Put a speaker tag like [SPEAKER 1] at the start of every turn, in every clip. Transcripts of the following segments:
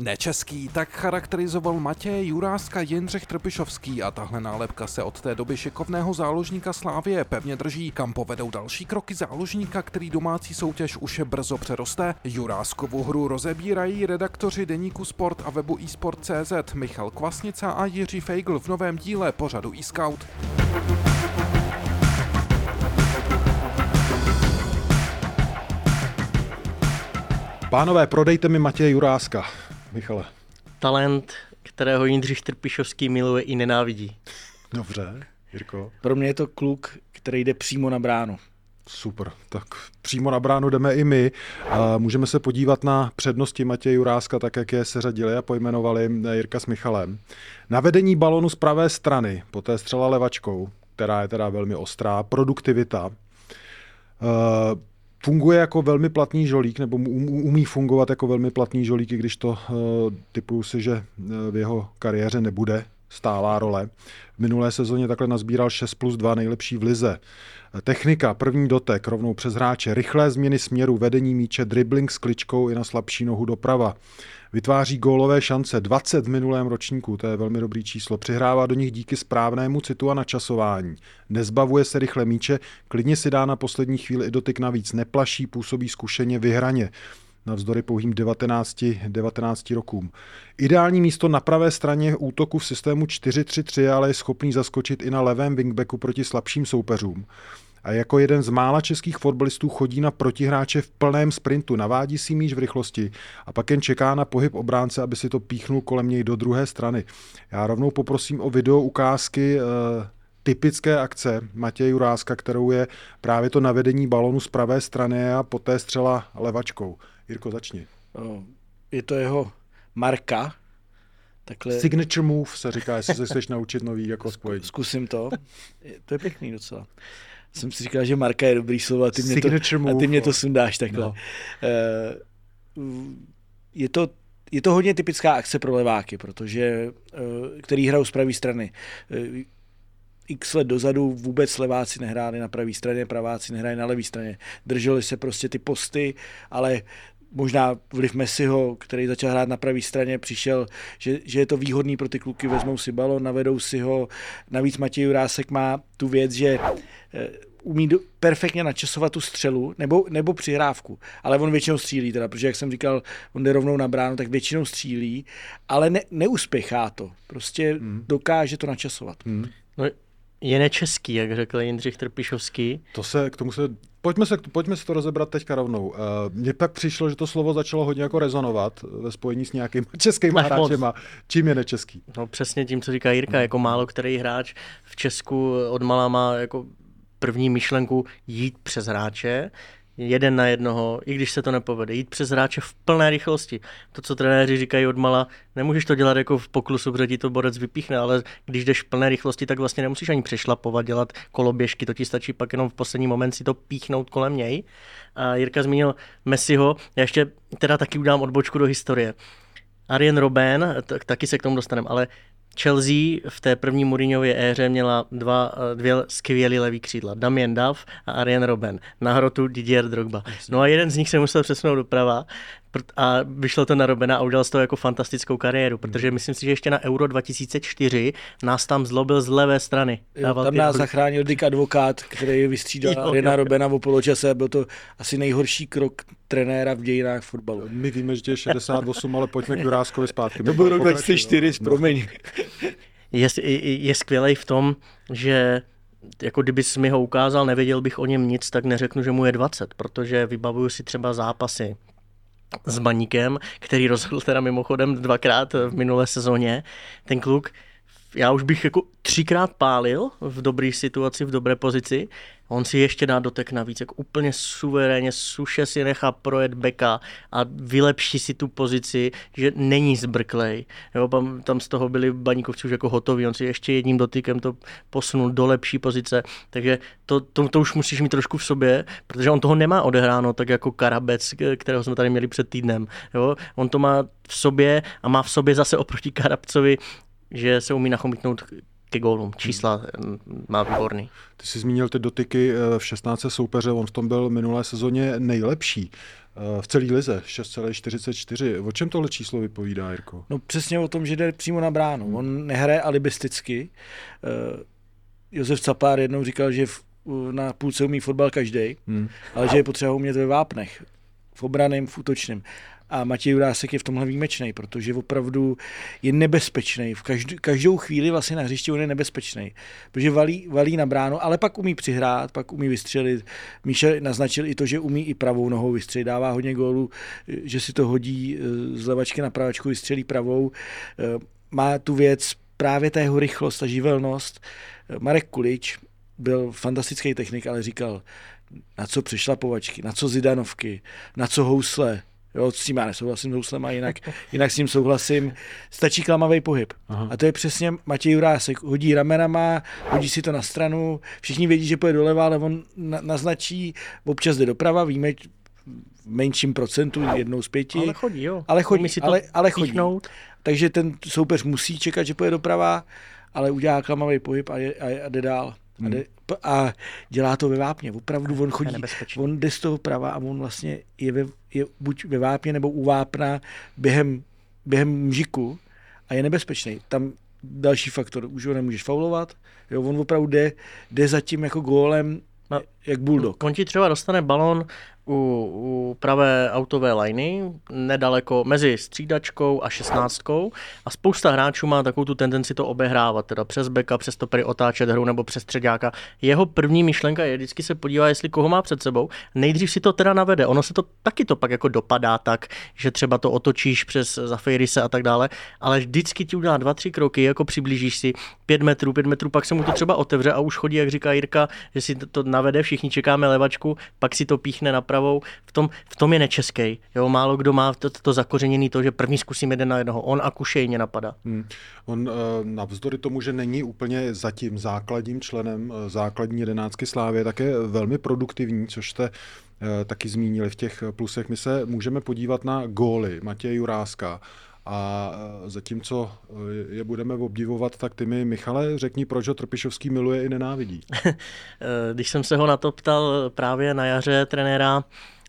[SPEAKER 1] Nečeský tak charakterizoval Matěj Juráska Jindřich Trpišovský a tahle nálepka se od té doby šikovného záložníka Slávie pevně drží. Kam povedou další kroky záložníka, který domácí soutěž už brzo přeroste? Juráskovu hru rozebírají redaktoři deníku Sport a webu eSport.cz Michal Kvasnica a Jiří Feigl v novém díle pořadu eScout.
[SPEAKER 2] Pánové, prodejte mi Matěje Juráska. Michale.
[SPEAKER 3] Talent, kterého Jindřich Trpišovský miluje i nenávidí.
[SPEAKER 2] Dobře, Jirko.
[SPEAKER 4] Pro mě je to kluk, který jde přímo na bránu.
[SPEAKER 2] Super, tak přímo na bránu jdeme i my. Můžeme se podívat na přednosti Matěje Juráska, tak jak je seřadili a pojmenovali Jirka s Michalem. Na vedení balonu z pravé strany, poté střela levačkou, která je teda velmi ostrá, produktivita, funguje jako velmi platný žolík, nebo umí fungovat jako velmi platný žolík, i když to uh, typuju si, že v jeho kariéře nebude stálá role. V minulé sezóně takhle nazbíral 6 plus 2 nejlepší v lize. Technika, první dotek, rovnou přes hráče, rychlé změny směru, vedení míče, dribbling s kličkou i na slabší nohu doprava. Vytváří gólové šance 20 v minulém ročníku, to je velmi dobrý číslo. Přihrává do nich díky správnému citu a načasování. Nezbavuje se rychle míče, klidně si dá na poslední chvíli i dotyk navíc. Neplaší, působí zkušeně, vyhraně navzdory pouhým 19, 19 rokům. Ideální místo na pravé straně útoku v systému 4-3-3, ale je schopný zaskočit i na levém wingbacku proti slabším soupeřům a jako jeden z mála českých fotbalistů chodí na protihráče v plném sprintu, navádí si míč v rychlosti a pak jen čeká na pohyb obránce, aby si to píchnul kolem něj do druhé strany. Já rovnou poprosím o video ukázky eh, typické akce Matěje Juráska, kterou je právě to navedení balonu z pravé strany a poté střela levačkou. Jirko, začni.
[SPEAKER 4] Je to jeho marka,
[SPEAKER 2] Takhle... Signature move se říká, jestli se chceš naučit nový jako spojení.
[SPEAKER 4] Zkusím to. To je pěkný docela jsem si říkal, že Marka je dobrý slovo a ty, mě to, a ty mě to sundáš takhle. No. Uh, je to je to hodně typická akce pro leváky, protože, uh, který hrajou z pravé strany. Uh, x let dozadu vůbec leváci nehráli na pravé straně, praváci nehráli na levé straně. Drželi se prostě ty posty, ale možná vliv Messiho, který začal hrát na pravé straně, přišel, že, že je to výhodný pro ty kluky, vezmou si balon, navedou si ho. Navíc Matěj Jurásek má tu věc, že eh, umí do, perfektně načasovat tu střelu nebo, nebo přihrávku, ale on většinou střílí teda, protože jak jsem říkal, on jde rovnou na bránu, tak většinou střílí, ale ne, neuspěchá to, prostě hmm. dokáže to načasovat. Hmm.
[SPEAKER 3] No, je nečeský, jak řekl Jindřich Trpišovský.
[SPEAKER 2] To se, k tomu se, pojďme se, pojďme se to rozebrat teďka rovnou. Uh, mně pak přišlo, že to slovo začalo hodně jako rezonovat ve spojení s nějakými českými hráčema. Čím je nečeský?
[SPEAKER 3] No přesně tím, co říká Jirka, jako málo který hráč v Česku od malá má jako první myšlenku jít přes hráče, jeden na jednoho, i když se to nepovede, jít přes hráče v plné rychlosti. To, co trenéři říkají odmala, nemůžeš to dělat jako v poklusu, protože ti to borec vypíchne, ale když jdeš v plné rychlosti, tak vlastně nemusíš ani přešlapovat, dělat koloběžky, to ti stačí pak jenom v poslední moment si to píchnout kolem něj. A Jirka zmínil Messiho, já ještě teda taky udám odbočku do historie. Arjen Robben, taky se k tomu dostaneme, ale Chelsea v té první Mourinhově éře měla dva, dvě skvělé levý křídla. Damien Duff a Arjen Robben. Na hrotu Didier Drogba. No a jeden z nich se musel přesunout doprava, a vyšlo to na Robena a udělal z toho jako fantastickou kariéru, protože myslím si, že ještě na Euro 2004 nás tam zlobil z levé strany.
[SPEAKER 4] Jo, tam nás zachránil Dick Advokát, který vystřídal Rena Robena v poločase. Byl to asi nejhorší krok trenéra v dějinách fotbalu.
[SPEAKER 2] My víme, že je 68, ale pojďme k Juráskovi zpátky.
[SPEAKER 4] To byl rok 2004, no. promiň.
[SPEAKER 3] Je, je, skvělý v tom, že jako kdybys mi ho ukázal, nevěděl bych o něm nic, tak neřeknu, že mu je 20, protože vybavuju si třeba zápasy s Baníkem, který rozhodl teda mimochodem dvakrát v minulé sezóně. Ten kluk, já už bych jako třikrát pálil v dobré situaci, v dobré pozici On si ještě dá dotek navíc, jak úplně suverénně, suše si nechá projet beka a vylepší si tu pozici, že není zbrklej. Jo, tam, tam z toho byli baníkovci už jako hotoví, on si ještě jedním dotykem to posunul do lepší pozice, takže to, to, to už musíš mít trošku v sobě, protože on toho nemá odehráno, tak jako Karabec, kterého jsme tady měli před týdnem. Jo? On to má v sobě a má v sobě zase oproti Karabcovi, že se umí nachomítnout ke gólům. Čísla hmm. má výborný.
[SPEAKER 2] Ty jsi zmínil ty dotyky eh, v 16 soupeře, on v tom byl minulé sezóně nejlepší eh, v celé lize, 6,44. O čem tohle číslo vypovídá, Jirko?
[SPEAKER 4] No přesně o tom, že jde přímo na bránu. Hmm. On nehraje alibisticky. Uh, Josef Capár jednou říkal, že na půlce umí fotbal každý, hmm. ale že je potřeba umět ve vápnech. V obraném, v útočném. A Matěj Jurásek je v tomhle výjimečný, protože opravdu je nebezpečný. V každou, každou chvíli vlastně na hřišti on je nebezpečný, protože valí, valí na bránu, ale pak umí přihrát, pak umí vystřelit. Míša naznačil i to, že umí i pravou nohou vystřelit, dává hodně gólů, že si to hodí z levačky na pravačku, vystřelí pravou. Má tu věc právě ta jeho rychlost a živelnost. Marek Kulič byl fantastický technik, ale říkal, na co přešlapovačky, na co zidanovky, na co housle, Jo, s tím já nesouhlasím s houslem a jinak, jinak s tím souhlasím. Stačí klamavý pohyb. Aha. A to je přesně Matěj Jurásek. Hodí ramenama, hodí si to na stranu, všichni vědí, že půjde doleva, ale on na, naznačí, občas jde doprava, víme v menším procentu, jednou z pěti.
[SPEAKER 3] Ale chodí, jo.
[SPEAKER 4] Ale chodí, si to ale, ale chodí. Takže ten soupeř musí čekat, že půjde doprava, ale udělá klamavý pohyb a, je, a, a jde dál. Hmm. A, jde, a dělá to ve vápně. Opravdu on chodí, on jde z toho prava a on vlastně je, ve, je buď ve vápně nebo u vápna během, během mžiku a je nebezpečný. Tam další faktor, už ho nemůžeš faulovat, jo, on opravdu jde, jde za tím jako gólem No, jak bulldog.
[SPEAKER 3] On ti třeba dostane balon u, u pravé autové liney, nedaleko mezi střídačkou a šestnáctkou a spousta hráčů má takovou tu tendenci to obehrávat, teda přes beka, přes topery otáčet hru nebo přes středáka. Jeho první myšlenka je vždycky se podívá, jestli koho má před sebou. Nejdřív si to teda navede. Ono se to taky to pak jako dopadá tak, že třeba to otočíš přes Zafirise a tak dále, ale vždycky ti udělá dva, tři kroky, jako přiblížíš si pět metrů, pět metrů, pak se mu to třeba otevře a už chodí, jak říká Jirka, že si to, to navede, všichni čekáme levačku, pak si to píchne na pravou. V tom, v tom je nečeský. Jo, málo kdo má to, to zakořeněný to, že první zkusím jeden na jednoho. On a Kušejně napadá. Hmm.
[SPEAKER 2] On eh, navzdory tomu, že není úplně zatím základním členem eh, základní jedenáctky Slávě, tak je velmi produktivní, což jste eh, taky zmínili v těch plusech. My se můžeme podívat na góly Matěje Juráska. A zatímco je budeme obdivovat, tak ty mi, Michale, řekni, proč ho Trpišovský miluje i nenávidí.
[SPEAKER 3] Když jsem se ho na to ptal právě na jaře trenéra,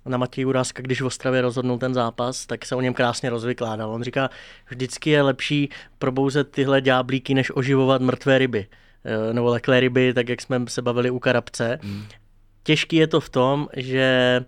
[SPEAKER 3] na Matěj Uráska, když v Ostravě rozhodnul ten zápas, tak se o něm krásně rozvykládal. On říká, vždycky je lepší probouzet tyhle ďáblíky, než oživovat mrtvé ryby nebo leklé ryby, tak jak jsme se bavili u Karabce. Hmm. Těžký je to v tom, že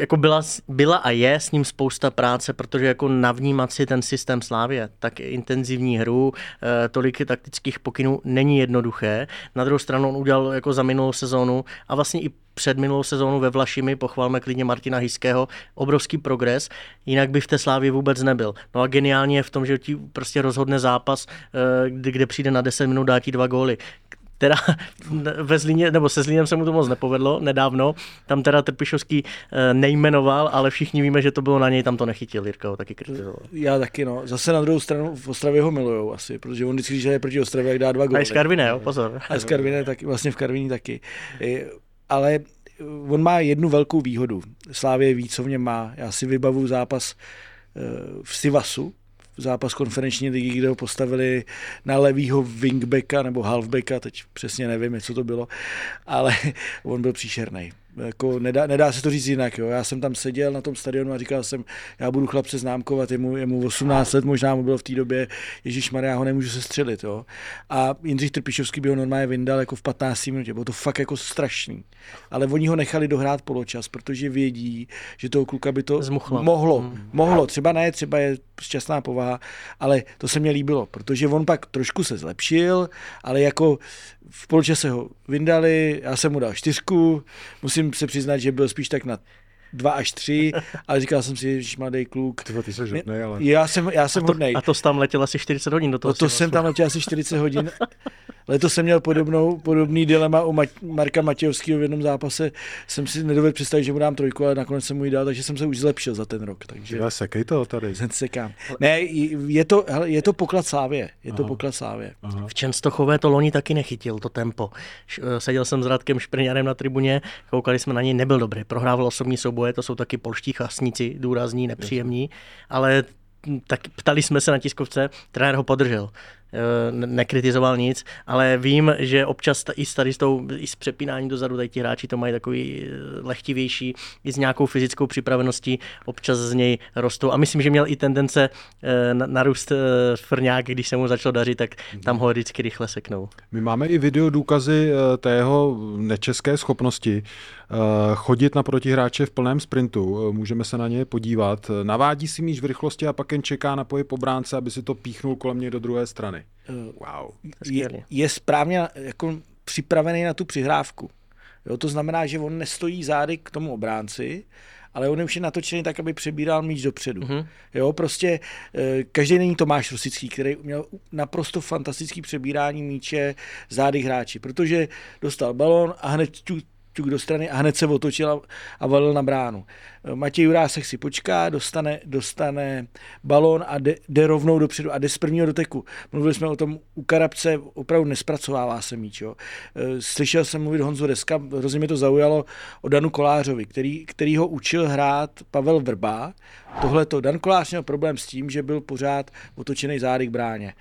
[SPEAKER 3] jako byla, byla a je s ním spousta práce, protože jako navnímat si ten systém Slávě, tak intenzivní hru, eh, tolik taktických pokynů není jednoduché. Na druhou stranu on udělal jako za minulou sezónu a vlastně i před minulou sezónu ve Vlašimi, pochvalme klidně Martina Hiského, obrovský progres, jinak by v té Slávě vůbec nebyl. No a geniálně je v tom, že ti prostě rozhodne zápas, eh, kde přijde na 10 minut, dá ti dva góly. Teda ve Zlíně, nebo se Zlínem se mu to moc nepovedlo nedávno. Tam teda Trpišovský eh, nejmenoval, ale všichni víme, že to bylo na něj, tam to nechytil. Jirka ho taky kritizoval.
[SPEAKER 4] Já taky, no. Zase na druhou stranu v Ostravě ho milujou asi, protože on vždycky, když je proti Ostravě, jak dá dva góly.
[SPEAKER 3] A i z Karviné, jo, pozor.
[SPEAKER 4] A z Karviné taky, vlastně v Karviní taky. Ale on má jednu velkou výhodu. Slávě ví, co v něm má. Já si vybavu zápas eh, v Sivasu, zápas konferenční ligy, kde ho postavili na levýho wingbacka nebo halfbacka, teď přesně nevím, co to bylo, ale on byl příšerný jako nedá, nedá se to říct jinak. Jo. Já jsem tam seděl na tom stadionu a říkal jsem, já budu chlapce známkovat, je mu, je mu 18 let, možná mu bylo v té době, Ježíš Maria, ho nemůžu se střelit. Jo. A Jindřich Trpišovský by ho normálně vyndal jako v 15 minutě. Bylo to fakt jako strašný. Ale oni ho nechali dohrát poločas, protože vědí, že toho kluka by to Zmuchlo. mohlo. Hmm. Mohlo. Třeba ne, třeba je šťastná povaha, ale to se mně líbilo, protože on pak trošku se zlepšil, ale jako v poločase ho vyndali, já jsem mu dal čtyřku, musím se přiznat, že byl spíš tak na dva až tři, ale říkal jsem si, že mladý kluk.
[SPEAKER 2] Ty, ty jsi hodnej, ale...
[SPEAKER 4] Já jsem, já jsem
[SPEAKER 3] a to,
[SPEAKER 4] hodnej.
[SPEAKER 3] A to tam letěl asi 40 hodin do toho.
[SPEAKER 4] No to jsem tam letěl asi 40 hodin Letos jsem měl podobnou, podobný dilema u Ma- Marka Matějovského v jednom zápase. Jsem si nedovedl představit, že mu dám trojku, ale nakonec jsem mu ji dal, takže jsem se už zlepšil za ten rok. Takže...
[SPEAKER 2] Já sekej to tady.
[SPEAKER 4] Sekám. Ne, je to, hele, je to poklad Slávě. Je to Aha. poklad Slávě.
[SPEAKER 3] Aha. V Čenstochové to loni taky nechytil, to tempo. Eh, seděl jsem s Radkem Šprňarem na tribuně, koukali jsme na něj, nebyl dobrý. Prohrával osobní souboje, to jsou taky polští chasníci, důrazní, nepříjemní, ale tak ptali jsme se na tiskovce, trenér ho podržel. Eh, nekritizoval nic, ale vím, že občas i s tady s, tou, i s přepínáním dozadu tady ti hráči to mají takový eh, lehtivější, i s nějakou fyzickou připraveností, občas z něj rostou a myslím, že měl i tendence eh, narůst frňák, když se mu začal dařit, tak tam ho vždycky rychle seknou.
[SPEAKER 2] My máme i video důkazy té jeho nečeské schopnosti chodit na protihráče v plném sprintu. Můžeme se na ně podívat. Navádí si míč v rychlosti a pak jen čeká na pohyb obránce, aby si to píchnul kolem něj do druhé strany.
[SPEAKER 4] Eh, wow. Je, je správně jako připravený na tu přihrávku. Jo, to znamená, že on nestojí zády k tomu obránci, ale on je už je natočený tak, aby přebíral míč dopředu. Mm-hmm. Jo, prostě eh, každý není Tomáš Rosický, který měl naprosto fantastický přebírání míče zády hráči, protože dostal balon a hned ťuk do strany a hned se otočil a valil na bránu. Matěj Jurásek si počká, dostane, dostane balón a jde, jde rovnou dopředu a jde z prvního doteku. Mluvili jsme o tom, u Karabce opravdu nespracovává se míč. Jo. E, slyšel jsem mluvit Honzu Deska, hrozně mě to zaujalo o Danu Kolářovi, který, který ho učil hrát Pavel Vrba. Tohle to Dan Kolář měl problém s tím, že byl pořád otočený zády k bráně.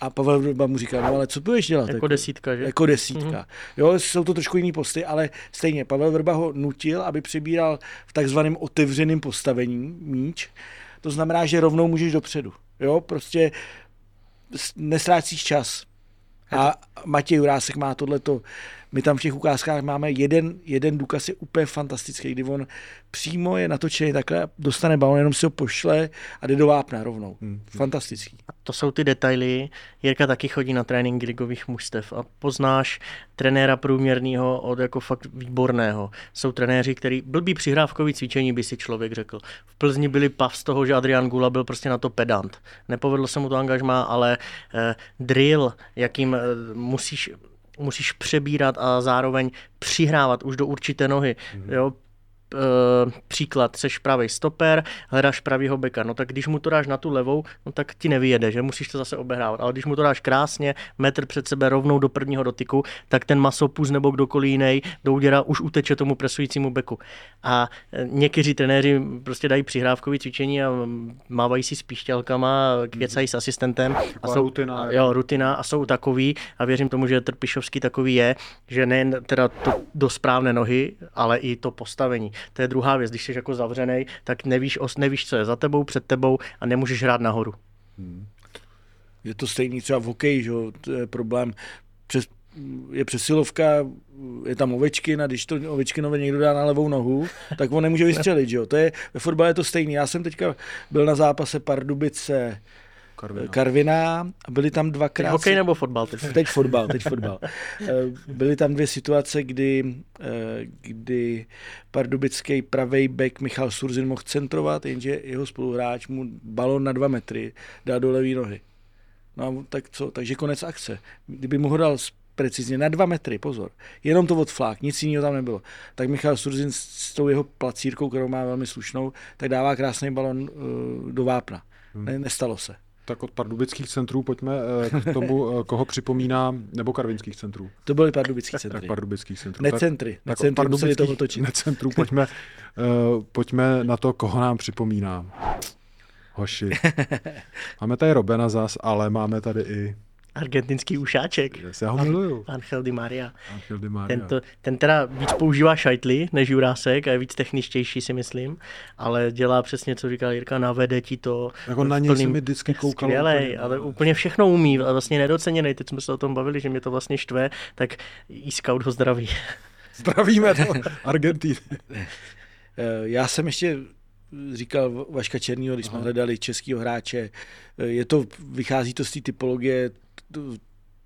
[SPEAKER 4] A Pavel Vrba mu říká, no ale co budeš dělat?
[SPEAKER 3] Jako, jako desítka, že?
[SPEAKER 4] Jako desítka. Mm-hmm. Jo, jsou to trošku jiný posty, ale stejně Pavel Vrba ho nutil, aby přebíral v takzvaném otevřeném postavení míč. To znamená, že rovnou můžeš dopředu. Jo, prostě nestrácíš čas. A Matěj Jurásek má tohleto my tam v těch ukázkách máme jeden, jeden důkaz je úplně fantastický, kdy on přímo je natočený takhle, dostane balon, jenom si ho pošle a jde do vápna rovnou. Hmm. Fantastický.
[SPEAKER 3] A to jsou ty detaily. Jirka taky chodí na tréninky ligových mužstev a poznáš trenéra průměrného od jako fakt výborného. Jsou trenéři, který blbý přihrávkový cvičení by si člověk řekl. V Plzni byli pav z toho, že Adrian Gula byl prostě na to pedant. Nepovedlo se mu to angažmá, ale eh, drill, jakým eh, musíš musíš přebírat a zároveň přihrávat už do určité nohy. Mm-hmm. Jo? E, příklad, seš pravý stoper, hledáš pravýho beka, no tak když mu to dáš na tu levou, no tak ti nevyjede, že musíš to zase obehrávat, ale když mu to dáš krásně, metr před sebe rovnou do prvního dotyku, tak ten masopus nebo kdokoliv jiný do úděra už uteče tomu presujícímu beku. A e, někteří trenéři prostě dají přihrávkový cvičení a mávají si s píšťalkama, kvěcají s asistentem.
[SPEAKER 2] A jsou, rutina.
[SPEAKER 3] A, jo, rutina a jsou takový a věřím tomu, že Trpišovský takový je, že nejen teda to do správné nohy, ale i to postavení. To je druhá věc, když jsi jako zavřený, tak nevíš, nevíš, co je za tebou, před tebou a nemůžeš hrát nahoru. Hmm.
[SPEAKER 4] Je to stejný třeba v hokeji, že? to je problém. Přes, je přesilovka, je tam Ovečkin a když to Ovečkinovi někdo dá na levou nohu, tak on nemůže vystřelit. Že? To je, ve fotbale je to stejný. Já jsem teďka byl na zápase Pardubice Karviná. Karviná a byly tam dvakrát... Teď
[SPEAKER 3] hokej nebo fotbal?
[SPEAKER 4] Teď, teď fotbal, teď fotbal. Eh, byly tam dvě situace, kdy, eh, kdy pardubický pravý back Michal Surzin mohl centrovat, jenže jeho spoluhráč mu balon na dva metry dá do levé nohy. No a tak co, takže konec akce. Kdyby mu ho dal precizně na dva metry, pozor, jenom to odflák, nic jiného tam nebylo. Tak Michal Surzin s tou jeho placírkou, kterou má velmi slušnou, tak dává krásný balon uh, do vápna. Hmm. Ne, nestalo se
[SPEAKER 2] tak od pardubických centrů pojďme eh, k tomu, eh, koho připomíná, nebo karvinských centrů.
[SPEAKER 4] To byly pardubických centry.
[SPEAKER 2] Tak pardubických centrů.
[SPEAKER 4] Necentry. Tak, necentry tak museli to otočit.
[SPEAKER 2] Necentrů pojďme, uh, pojďme na to, koho nám připomíná. Hoši. Máme tady Robena zas, ale máme tady i
[SPEAKER 3] argentinský ušáček.
[SPEAKER 2] Já ho miluju.
[SPEAKER 3] Angel Di Maria.
[SPEAKER 2] Angel Di Maria.
[SPEAKER 3] Tento, ten teda víc používá šajtly než Jurásek a je víc techničtější si myslím, ale dělá přesně, co říkal Jirka, navede ti to.
[SPEAKER 2] Jako na něj mi vždycky koukal.
[SPEAKER 3] Skvělej, ale úplně všechno umí a vlastně nedoceněný. Teď jsme se o tom bavili, že mě to vlastně štve, tak i scout ho zdraví.
[SPEAKER 2] Zdravíme to, Argentíny.
[SPEAKER 4] Eh, já jsem ještě říkal Vaška Černýho, když jsme Aha. hledali českého hráče. Je to, vychází to z té typologie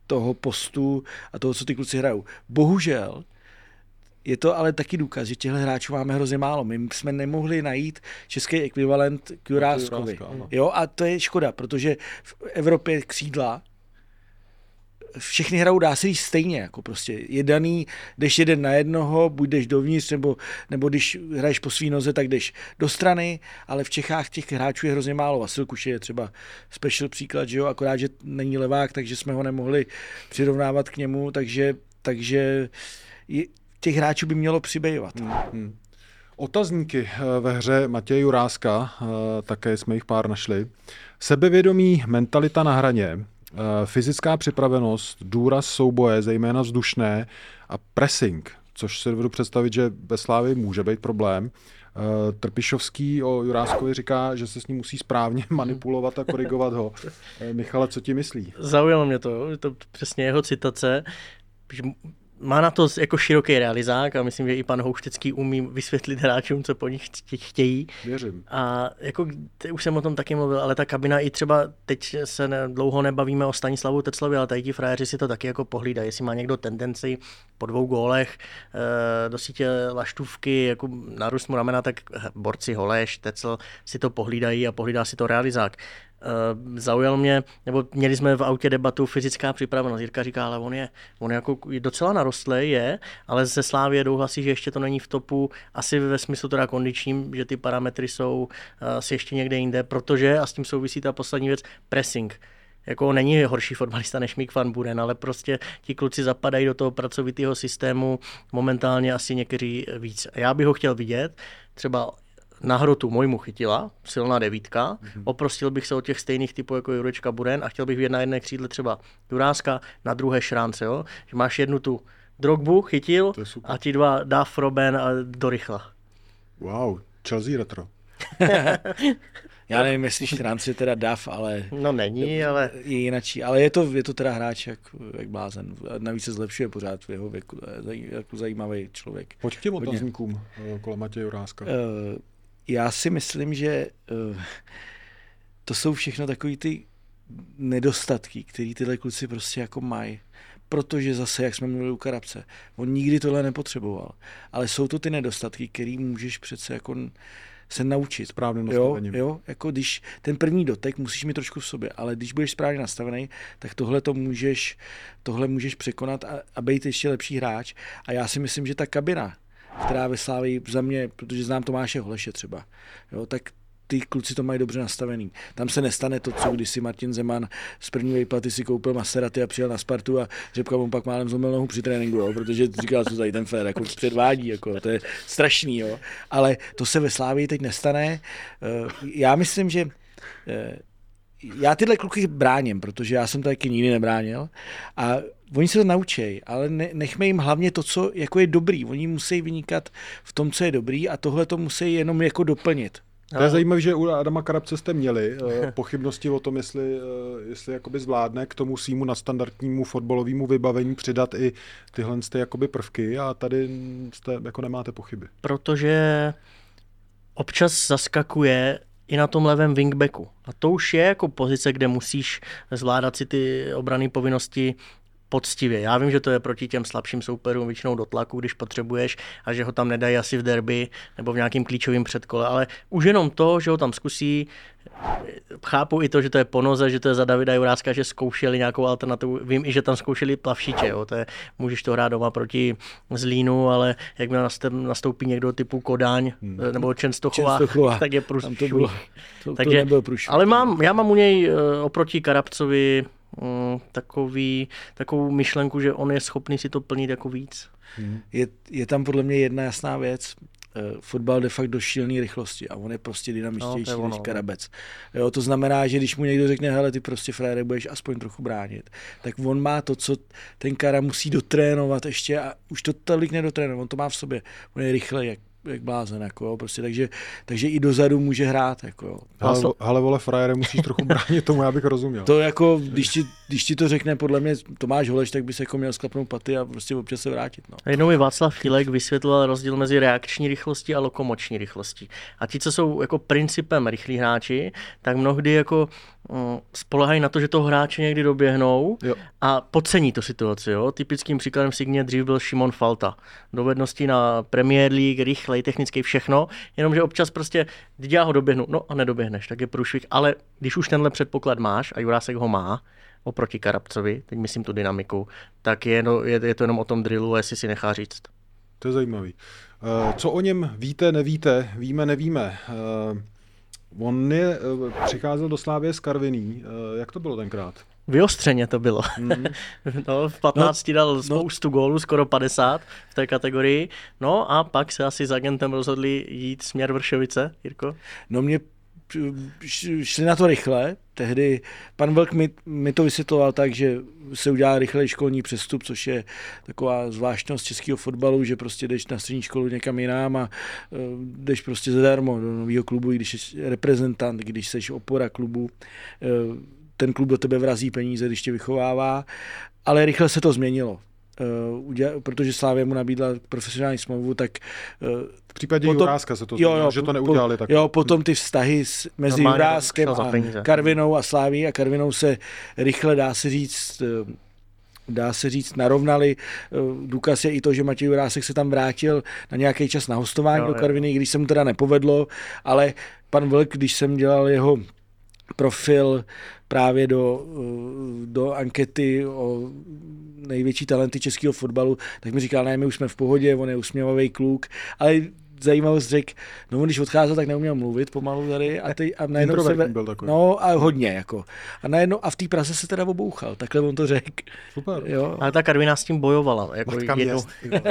[SPEAKER 4] toho postu a toho, co ty kluci hrajou. Bohužel, je to ale taky důkaz, že těchto hráčů máme hrozně málo. My jsme nemohli najít český ekvivalent k Juráskovi. Jo, a to je škoda, protože v Evropě křídla všechny hrajou, dá se říct stejně, jako prostě je daný, jdeš jeden na jednoho, buď jdeš dovnitř, nebo, nebo když hraješ po svý noze, tak jdeš do strany, ale v Čechách těch hráčů je hrozně málo. Vasil Kuše je třeba special příklad, že jo, akorát, že není levák, takže jsme ho nemohli přirovnávat k němu, takže, takže je, těch hráčů by mělo přibývat. Hmm, hmm.
[SPEAKER 2] Otazníky eh, ve hře Matěje Juráska, eh, také jsme jich pár našli. Sebevědomí, mentalita na hraně, fyzická připravenost, důraz souboje, zejména vzdušné a pressing, což si dovedu představit, že ve Slávi může být problém. Trpišovský o Juráskovi říká, že se s ním musí správně manipulovat a korigovat ho. Michale, co ti myslí?
[SPEAKER 3] Zaujalo mě to, je to přesně jeho citace má na to jako široký realizák a myslím, že i pan Houštecký umí vysvětlit hráčům, co po nich chtějí.
[SPEAKER 2] Věřím.
[SPEAKER 3] A jako už jsem o tom taky mluvil, ale ta kabina i třeba, teď se ne, dlouho nebavíme o Stanislavu Teclovi, ale tady ti frajeři si to taky jako pohlídají, jestli má někdo tendenci po dvou gólech e, do sítě laštůvky, jako narůst mu ramena, tak borci Holeš, Tecl si to pohlídají a pohlídá si to realizák. Uh, zaujal mě, nebo měli jsme v autě debatu fyzická připravenost. Jirka říká, ale on je, on je jako docela narostlý, je, ale ze Slávě jdou hlasy, že ještě to není v topu, asi ve smyslu teda kondičním, že ty parametry jsou uh, asi ještě někde jinde, protože, a s tím souvisí ta poslední věc, pressing jako není horší fotbalista než Mick van Buren, ale prostě ti kluci zapadají do toho pracovitého systému momentálně asi někteří víc. Já bych ho chtěl vidět, třeba na hrotu Mojmu chytila, silná devítka, mm-hmm. oprostil bych se od těch stejných typů jako Jurečka Buren a chtěl bych vidět na jedné křídle třeba Juráska, na druhé Šránce, jo? že máš jednu tu Drogbu, chytil a ti dva Duff, Robben a do rychla.
[SPEAKER 2] Wow, Chelsea retro.
[SPEAKER 4] Já nevím, jestli Šránce je teda Duff, ale...
[SPEAKER 3] No není, ale...
[SPEAKER 4] Je jinačí, ale je to, je to teda hráč jak, jak blázen. Navíc se zlepšuje pořád v jeho věku. Jako zajímavý člověk.
[SPEAKER 2] Pojď k těm otazníkům eh, kolem Matěje Juráska. Uh,
[SPEAKER 4] já si myslím, že uh, to jsou všechno takové ty nedostatky, které tyhle kluci prostě jako mají. Protože zase, jak jsme mluvili u Karabce, on nikdy tohle nepotřeboval. Ale jsou to ty nedostatky, které můžeš přece jako se naučit.
[SPEAKER 2] Správným
[SPEAKER 4] jo, jo, jako když ten první dotek musíš mít trošku v sobě, ale když budeš správně nastavený, tak tohle to můžeš, tohle můžeš překonat a, a být ještě lepší hráč. A já si myslím, že ta kabina, která ve za mě, protože znám Tomáše Holeše třeba, jo, tak ty kluci to mají dobře nastavený. Tam se nestane to, co když si Martin Zeman z první výplaty si koupil Maseraty a přijel na Spartu a Řepka mu pak málem zlomil nohu při tréninku, jo, protože říkal, co tady ten fér jako předvádí, jako, to je strašný. Jo. Ale to se ve Slávii teď nestane. Eh, já myslím, že eh, já tyhle kluky bráním, protože já jsem to taky nikdy nebránil a oni se to naučí, ale ne, nechme jim hlavně to, co jako je dobrý. Oni musí vynikat v tom, co je dobrý a tohle to musí jenom jako doplnit.
[SPEAKER 2] To je zajímavé, že u Adama Karabce jste měli uh, pochybnosti o tom, jestli, uh, jestli jakoby zvládne k tomu svýmu nadstandardnímu fotbalovému vybavení přidat i tyhle ty jakoby prvky a tady jste, jako nemáte pochyby.
[SPEAKER 3] Protože občas zaskakuje i na tom levém wingbacku. A to už je jako pozice, kde musíš zvládat si ty obrany povinnosti poctivě. Já vím, že to je proti těm slabším souperům většinou do tlaku, když potřebuješ a že ho tam nedají asi v derby nebo v nějakým klíčovým předkole, ale už jenom to, že ho tam zkusí, chápu i to, že to je ponoze, že to je za Davida Juráska, že zkoušeli nějakou alternativu. Vím i, že tam zkoušeli plavšiče, jo. To je, můžeš to hrát doma proti Zlínu, ale jakmile nastoupí někdo typu Kodáň hmm. nebo Čenstochová, Čenstochová, tak je průšvih. To, bylo,
[SPEAKER 4] to, Takže, to
[SPEAKER 3] Ale mám, já mám u něj eh, oproti Karabcovi takový, takovou myšlenku, že on je schopný si to plnit jako víc.
[SPEAKER 4] Hmm. Je, je tam podle mě jedna jasná věc. Uh, fotbal de facto do šílené rychlosti a on je prostě dynamičtější no, než Karabec. Jo, to znamená, že když mu někdo řekne, hele, ty prostě frére budeš aspoň trochu bránit, tak on má to, co ten Kara musí dotrénovat ještě a už to tolik nedotrénuje, on to má v sobě, on je rychlej, jak jak blázen, jako jo, prostě, takže, takže i dozadu může hrát, jako jo.
[SPEAKER 2] Ale, ale vole, frajere, musíš trochu bránit tomu, já bych rozuměl.
[SPEAKER 4] To jako, když ti, když ti to řekne, podle mě Tomáš Holeš, tak bys jako měl sklapnout paty a prostě občas se vrátit, no.
[SPEAKER 3] Jednou mi Václav Filek vysvětloval rozdíl mezi reakční rychlostí a lokomoční rychlostí. A ti, co jsou jako principem rychlí hráči, tak mnohdy jako Mm, spolehají na to, že toho hráče někdy doběhnou jo. a podcení to situaci. Jo? Typickým příkladem Signě dřív byl Šimon Falta. Dovednosti na Premier League, rychlej, technický, všechno, jenomže občas prostě, když já ho doběhnu, no a nedoběhneš, tak je průšvih. Ale když už tenhle předpoklad máš a Jurásek ho má, oproti Karabcovi, teď myslím tu dynamiku, tak je, no, je, je to jenom o tom drillu, jestli si nechá říct.
[SPEAKER 2] To je zajímavý. Uh, co o něm víte, nevíte, víme, nevíme. Uh, on je, uh, přicházel do Slávě z Karviný. Uh, jak to bylo tenkrát?
[SPEAKER 3] Vyostřeně to bylo. Mm. no, v 15 no, dal no. spoustu no. gólů, skoro 50 v té kategorii. No a pak se asi s agentem rozhodli jít směr Vršovice, Jirko?
[SPEAKER 4] No mě šli na to rychle. Tehdy pan Vlk mi, mi to vysvětloval tak, že se udělá rychle školní přestup, což je taková zvláštnost českého fotbalu, že prostě jdeš na střední školu někam jinam a uh, jdeš prostě zadarmo do nového klubu, když jsi reprezentant, když jsi opora klubu. Ten klub do tebe vrazí peníze, když tě vychovává, ale rychle se to změnilo. Uh, protože Slávě mu nabídla profesionální smlouvu, tak uh,
[SPEAKER 2] v případě potom, Juráska se to jo, jo, že to neudělali tak.
[SPEAKER 4] Jo, potom ty vztahy s, mezi Juráskem a Karvinou a Sláví a Karvinou se rychle, dá se říct, uh, dá se říct, narovnali. Důkaz je i to, že Matěj Jurásek se tam vrátil na nějaký čas na hostování jo, do Karviny, když se mu teda nepovedlo, ale pan Vlk, když jsem dělal jeho profil právě do, do ankety o největší talenty českého fotbalu, tak mi říkal, ne, my už jsme v pohodě, on je usměvavý kluk, ale zajímavost řekl, no on když odcházel, tak neuměl mluvit pomalu tady a, ty, a najednou se, byl takový. no a hodně jako. A najednou a v té Praze se teda obouchal, takhle on to řekl.
[SPEAKER 2] Super.
[SPEAKER 3] Jo. Ale ta Karvina s tím bojovala. Jako jednou...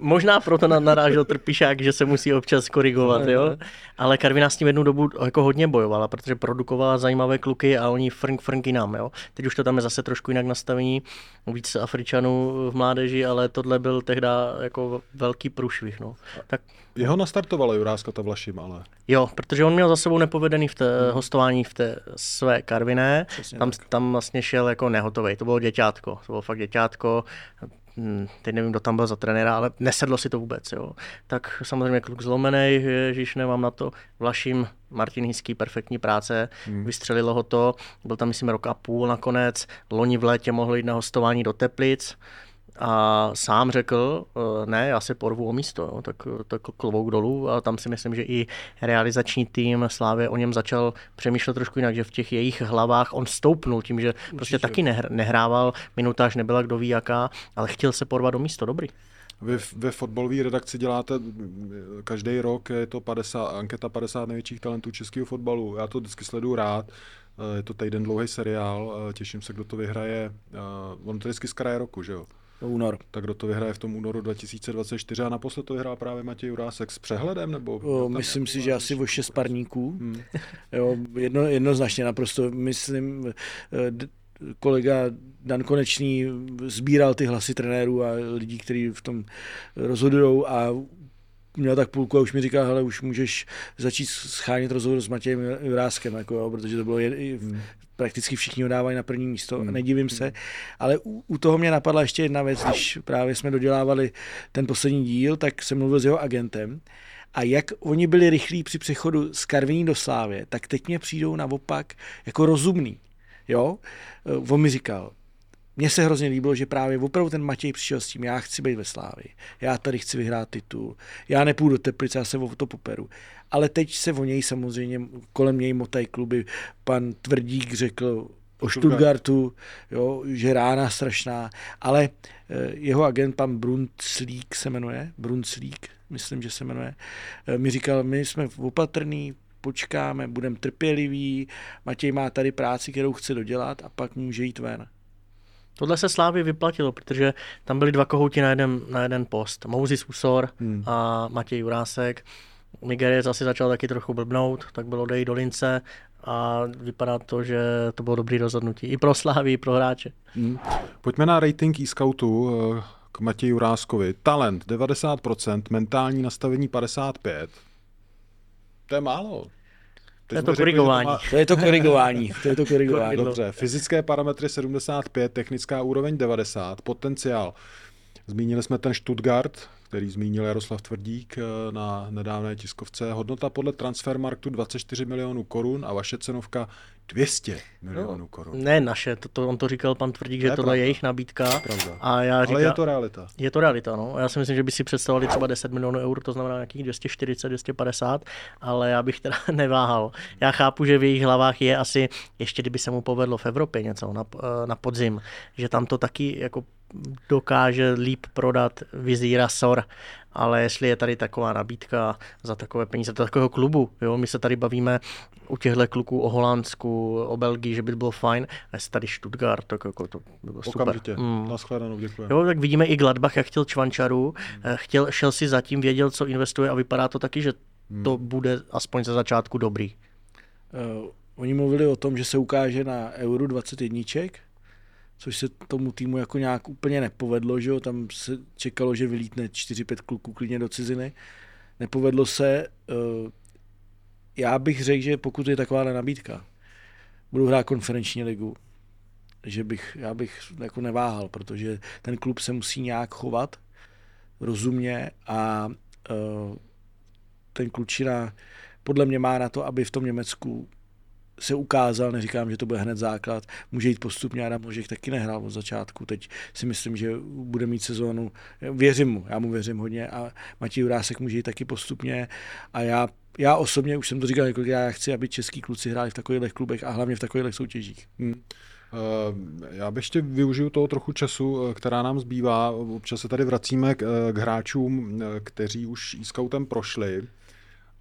[SPEAKER 3] Možná proto narážel Trpišák, že se musí občas korigovat, jo? Ale Karvina s tím jednu dobu jako hodně bojovala, protože produkovala zajímavé kluky a oni frnk frnk nám, jo? Teď už to tam je zase trošku jinak nastavení, víc Afričanů v mládeži, ale tohle byl tehdy jako velký průšvih, no. Tak
[SPEAKER 2] jeho nastartovala Juráska ta Vlašim, ale...
[SPEAKER 3] Jo, protože on měl za sebou nepovedený v té hmm. hostování v té své Karviné. tam, tam vlastně šel jako nehotový. To bylo děťátko. To bylo fakt děťátko. Hm, teď nevím, kdo tam byl za trenéra, ale nesedlo si to vůbec. Jo. Tak samozřejmě kluk zlomený, ježiš, nemám na to. Vlaším Martin Hýský, perfektní práce, hmm. vystřelilo ho to, byl tam myslím rok a půl nakonec, loni v létě mohl jít na hostování do Teplic, a sám řekl, eh, ne, já se porvu o místo, jo, tak, tak klobouk dolů a tam si myslím, že i realizační tým Slávě o něm začal přemýšlet trošku jinak, že v těch jejich hlavách on stoupnul tím, že Určitě. prostě taky nehr, nehrával, minutáž nebyla kdo ví jaká, ale chtěl se porvat do místo, dobrý.
[SPEAKER 2] Vy ve fotbalové redakci děláte každý rok, je to 50, anketa 50 největších talentů českého fotbalu. Já to vždycky sleduju rád. Eh, je to týden dlouhý seriál, eh, těším se, kdo to vyhraje. On to vždycky z kraje roku, že jo?
[SPEAKER 4] Únor.
[SPEAKER 2] Tak kdo to vyhraje v tom únoru 2024 a naposled to vyhrál právě Matěj Jurásek s přehledem? Nebo
[SPEAKER 4] o, myslím si, že asi o šest parníků. Hmm. jo, jedno, jednoznačně naprosto. Myslím, eh, kolega Dan Konečný sbíral ty hlasy trenérů a lidí, kteří v tom rozhodují a měl tak půlku a už mi říká, hele, už můžeš začít schánět rozhovor s Matějem Juráskem, jako, jo, protože to bylo hmm. Prakticky všichni ho dávají na první místo, hmm. nedivím se, ale u, u toho mě napadla ještě jedna věc, když právě jsme dodělávali ten poslední díl, tak jsem mluvil s jeho agentem a jak oni byli rychlí při přechodu z Karviní do Slávě, tak teď mě přijdou naopak jako rozumný. Jo? On mi říkal, mně se hrozně líbilo, že právě opravdu ten Matěj přišel s tím, já chci být ve Slávi, já tady chci vyhrát titul, já nepůjdu do Teplice, já se o to poperu. Ale teď se o něj samozřejmě, kolem něj motají kluby, pan Tvrdík řekl o Stuttgartu, jo, že rána strašná, ale eh, jeho agent, pan Brunclík se jmenuje, Brunclík, myslím, že se jmenuje, eh, mi říkal, my jsme opatrný, počkáme, budeme trpěliví, Matěj má tady práci, kterou chce dodělat a pak může jít ven.
[SPEAKER 3] Tohle se Slávy vyplatilo, protože tam byli dva kohouti na jeden, na jeden post. Mousis Usor hmm. a Matěj Jurásek. Nigerie zase začal taky trochu blbnout, tak bylo dej do lince a vypadá to, že to bylo dobrý rozhodnutí. I pro Slávy, i pro hráče. Hmm.
[SPEAKER 2] Pojďme na rating e-scoutu eh, k Matěji Juráskovi. Talent 90%, mentální nastavení 55%. To je málo.
[SPEAKER 3] To je to korigování.
[SPEAKER 4] To je to korigování. To je to korigování.
[SPEAKER 2] Dobře, fyzické parametry 75, technická úroveň 90, potenciál. Zmínili jsme ten Stuttgart, který zmínil Jaroslav Tvrdík na nedávné tiskovce. Hodnota podle Transfermarktu 24 milionů korun a vaše cenovka 200 milionů no, korun.
[SPEAKER 3] Ne naše, to, to, on to říkal pan Tvrdík, že tohle je jejich nabídka.
[SPEAKER 2] Pravda.
[SPEAKER 3] A já říkám,
[SPEAKER 2] Ale je to realita.
[SPEAKER 3] Je to realita, no. Já si myslím, že by si představovali třeba 10 milionů eur, to znamená nějakých 240, 250, ale já bych teda neváhal. Já chápu, že v jejich hlavách je asi, ještě kdyby se mu povedlo v Evropě něco na, na podzim, že tam to taky jako dokáže líp prodat Vizíra Sor, ale jestli je tady taková nabídka za takové peníze, do takového klubu, jo, my se tady bavíme u těchto kluků o Holandsku, o Belgii, že by bylo fajn, a jestli tady Stuttgart, tak jako to by bylo super.
[SPEAKER 2] Okamžitě, mm. nashledanou, děkuji.
[SPEAKER 3] Jo, tak vidíme i Gladbach, jak chtěl Čvančaru, mm. chtěl, šel si zatím, věděl, co investuje a vypadá to taky, že mm. to bude aspoň ze začátku dobrý.
[SPEAKER 4] Uh, oni mluvili o tom, že se ukáže na Euro 21, což se tomu týmu jako nějak úplně nepovedlo, že jo? tam se čekalo, že vylítne 4-5 kluků klidně do ciziny. Nepovedlo se, eh, já bych řekl, že pokud je taková nabídka, budu hrát konferenční ligu, že bych, já bych jako neváhal, protože ten klub se musí nějak chovat rozumně a uh, ten klučina podle mě má na to, aby v tom Německu se ukázal, neříkám, že to bude hned základ, může jít postupně, Adam Možek taky nehrál od začátku, teď si myslím, že bude mít sezónu, věřím mu, já mu věřím hodně a Matěj Jurásek může jít taky postupně a já, já osobně, už jsem to říkal několikrát, já chci, aby český kluci hráli v takových klubech a hlavně v takových soutěžích. Hmm.
[SPEAKER 2] Já bych ještě využiju toho trochu času, eh, která nám zbývá. Občas se tady vracíme k, eh, k hráčům, kteří už e-scoutem prošli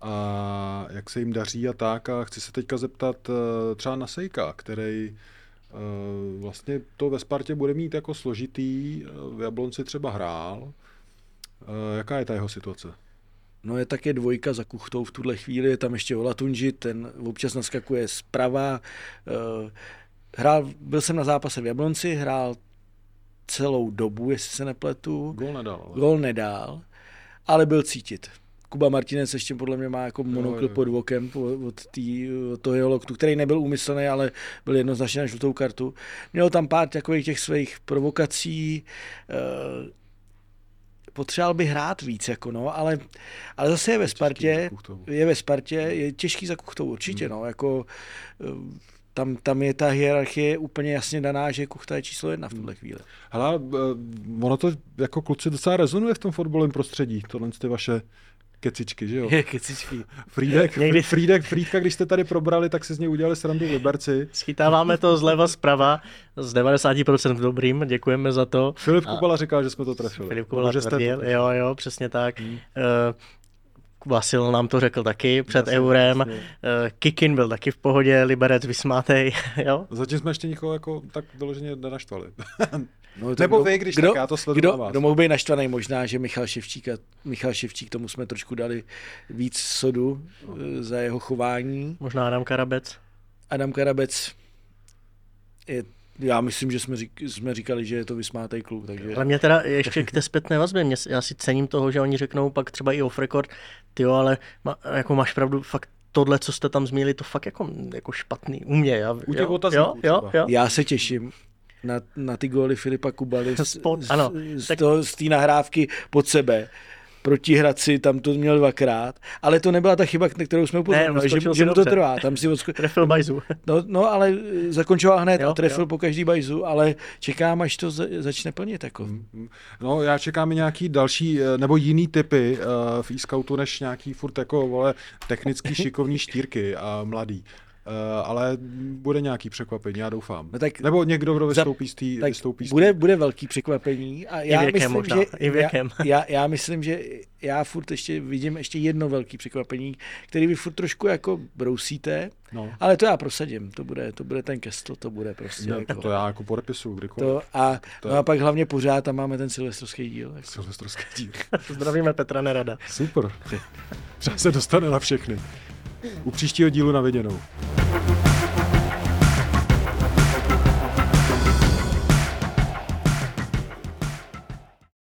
[SPEAKER 2] a jak se jim daří a tak. A chci se teďka zeptat eh, třeba na Sejka, který eh, vlastně to ve Spartě bude mít jako složitý, eh, v Jablonci třeba hrál. Jaká je ta jeho situace?
[SPEAKER 4] No je také dvojka za kuchtou v tuhle chvíli, je tam ještě Olatunji, ten občas naskakuje zprava. Hrál, byl jsem na zápase v Jablonci, hrál celou dobu, jestli se nepletu.
[SPEAKER 2] Gol nedal.
[SPEAKER 4] Ale. Gol nedal, ale byl cítit. Kuba Martinez ještě podle mě má jako monokl pod vokem od, tý, od toho jeho loktu, který nebyl úmyslný, ale byl jednoznačně na žlutou kartu. Měl tam pár takových těch svých provokací, uh, potřeboval by hrát víc, jako no, ale, ale zase je ve Spartě, je ve Spartě, je těžký za kuchtou určitě, hmm. no, jako uh, tam, tam je ta hierarchie úplně jasně daná, že Kuchta je číslo jedna v tuhle chvíli.
[SPEAKER 2] Hele, ono to jako kluci docela rezonuje v tom fotbalovém prostředí, tohle ty vaše kecičky, že jo?
[SPEAKER 4] kecičky.
[SPEAKER 2] Frídek, Někdy... Frídek, Frídka, když jste tady probrali, tak si z něj udělali srandu v Liberci.
[SPEAKER 3] Schytáváme to zleva zprava, z 90% dobrým, děkujeme za to.
[SPEAKER 2] Filip Kubala říkal, že jsme to trefili.
[SPEAKER 3] Filip Kubala tvrdil, jste... jo, jo, přesně tak. Hmm. Uh, Vasil nám to řekl taky před Jasně, eurem. Jasně. Uh, Kikin byl taky v pohodě, Liberec vysmátej. jo?
[SPEAKER 2] Zatím jsme ještě nikoho jako tak doloženě nenaštvali. No, Nebo kdo, vy, když kdo, tak já to sleduju
[SPEAKER 4] kdo,
[SPEAKER 2] na vás.
[SPEAKER 4] Kdo mohl být naštvaný možná, že Michal Ševčík, a Michal Ševčík, tomu jsme trošku dali víc sodu no. za jeho chování.
[SPEAKER 3] Možná Adam Karabec.
[SPEAKER 4] Adam Karabec je já myslím, že jsme, řík, jsme říkali, že je to vysmátej kluk. Takže...
[SPEAKER 3] Ale mě teda ještě k té zpětné vazbě, mě, já si cením toho, že oni řeknou pak třeba i off record, ty ale ma, jako máš pravdu, fakt tohle, co jste tam zmínili, to fakt jako, jako špatný u mě. Já,
[SPEAKER 2] u těch jo, jo,
[SPEAKER 3] jo, jo.
[SPEAKER 4] Já se těším, na, na ty góly Filipa Kubaly z,
[SPEAKER 3] Spod, ano,
[SPEAKER 4] z, tak... z té nahrávky pod sebe proti Hradci, tam to měl dvakrát, ale to nebyla ta chyba, kterou jsme upozornili, že, že mu to trvá. Tam si odsko...
[SPEAKER 3] Trefil bajzu.
[SPEAKER 4] No, no, ale zakončoval hned jo, a trefil jo. po každý bajzu, ale čekám, až to začne plnit. Jako. Mm,
[SPEAKER 2] no, já čekám i nějaký další, eh, nebo jiný typy uh, v e-scoutu, než nějaký furt jako, vole, technický šikovní štírky a mladý. Uh, ale bude nějaký překvapení, já doufám. No tak Nebo někdo, kdo vystoupí z té...
[SPEAKER 4] Bude, bude velký překvapení. A já
[SPEAKER 3] I věkem
[SPEAKER 4] myslím,
[SPEAKER 3] možná,
[SPEAKER 4] že,
[SPEAKER 3] i věkem.
[SPEAKER 4] Já, já, já, myslím, že já furt ještě vidím ještě jedno velký překvapení, který vy furt trošku jako brousíte, no. ale to já prosadím. To bude, to bude ten kestl, to bude prostě.
[SPEAKER 2] No,
[SPEAKER 4] jako,
[SPEAKER 2] to já jako podepisu kdykoliv.
[SPEAKER 4] To a, to no a pak hlavně pořád tam máme ten silvestrovský díl.
[SPEAKER 2] Jako. Silvestrovský díl.
[SPEAKER 3] Zdravíme Petra Nerada.
[SPEAKER 2] Super. Třeba se dostane na všechny. U příštího dílu na viděnou.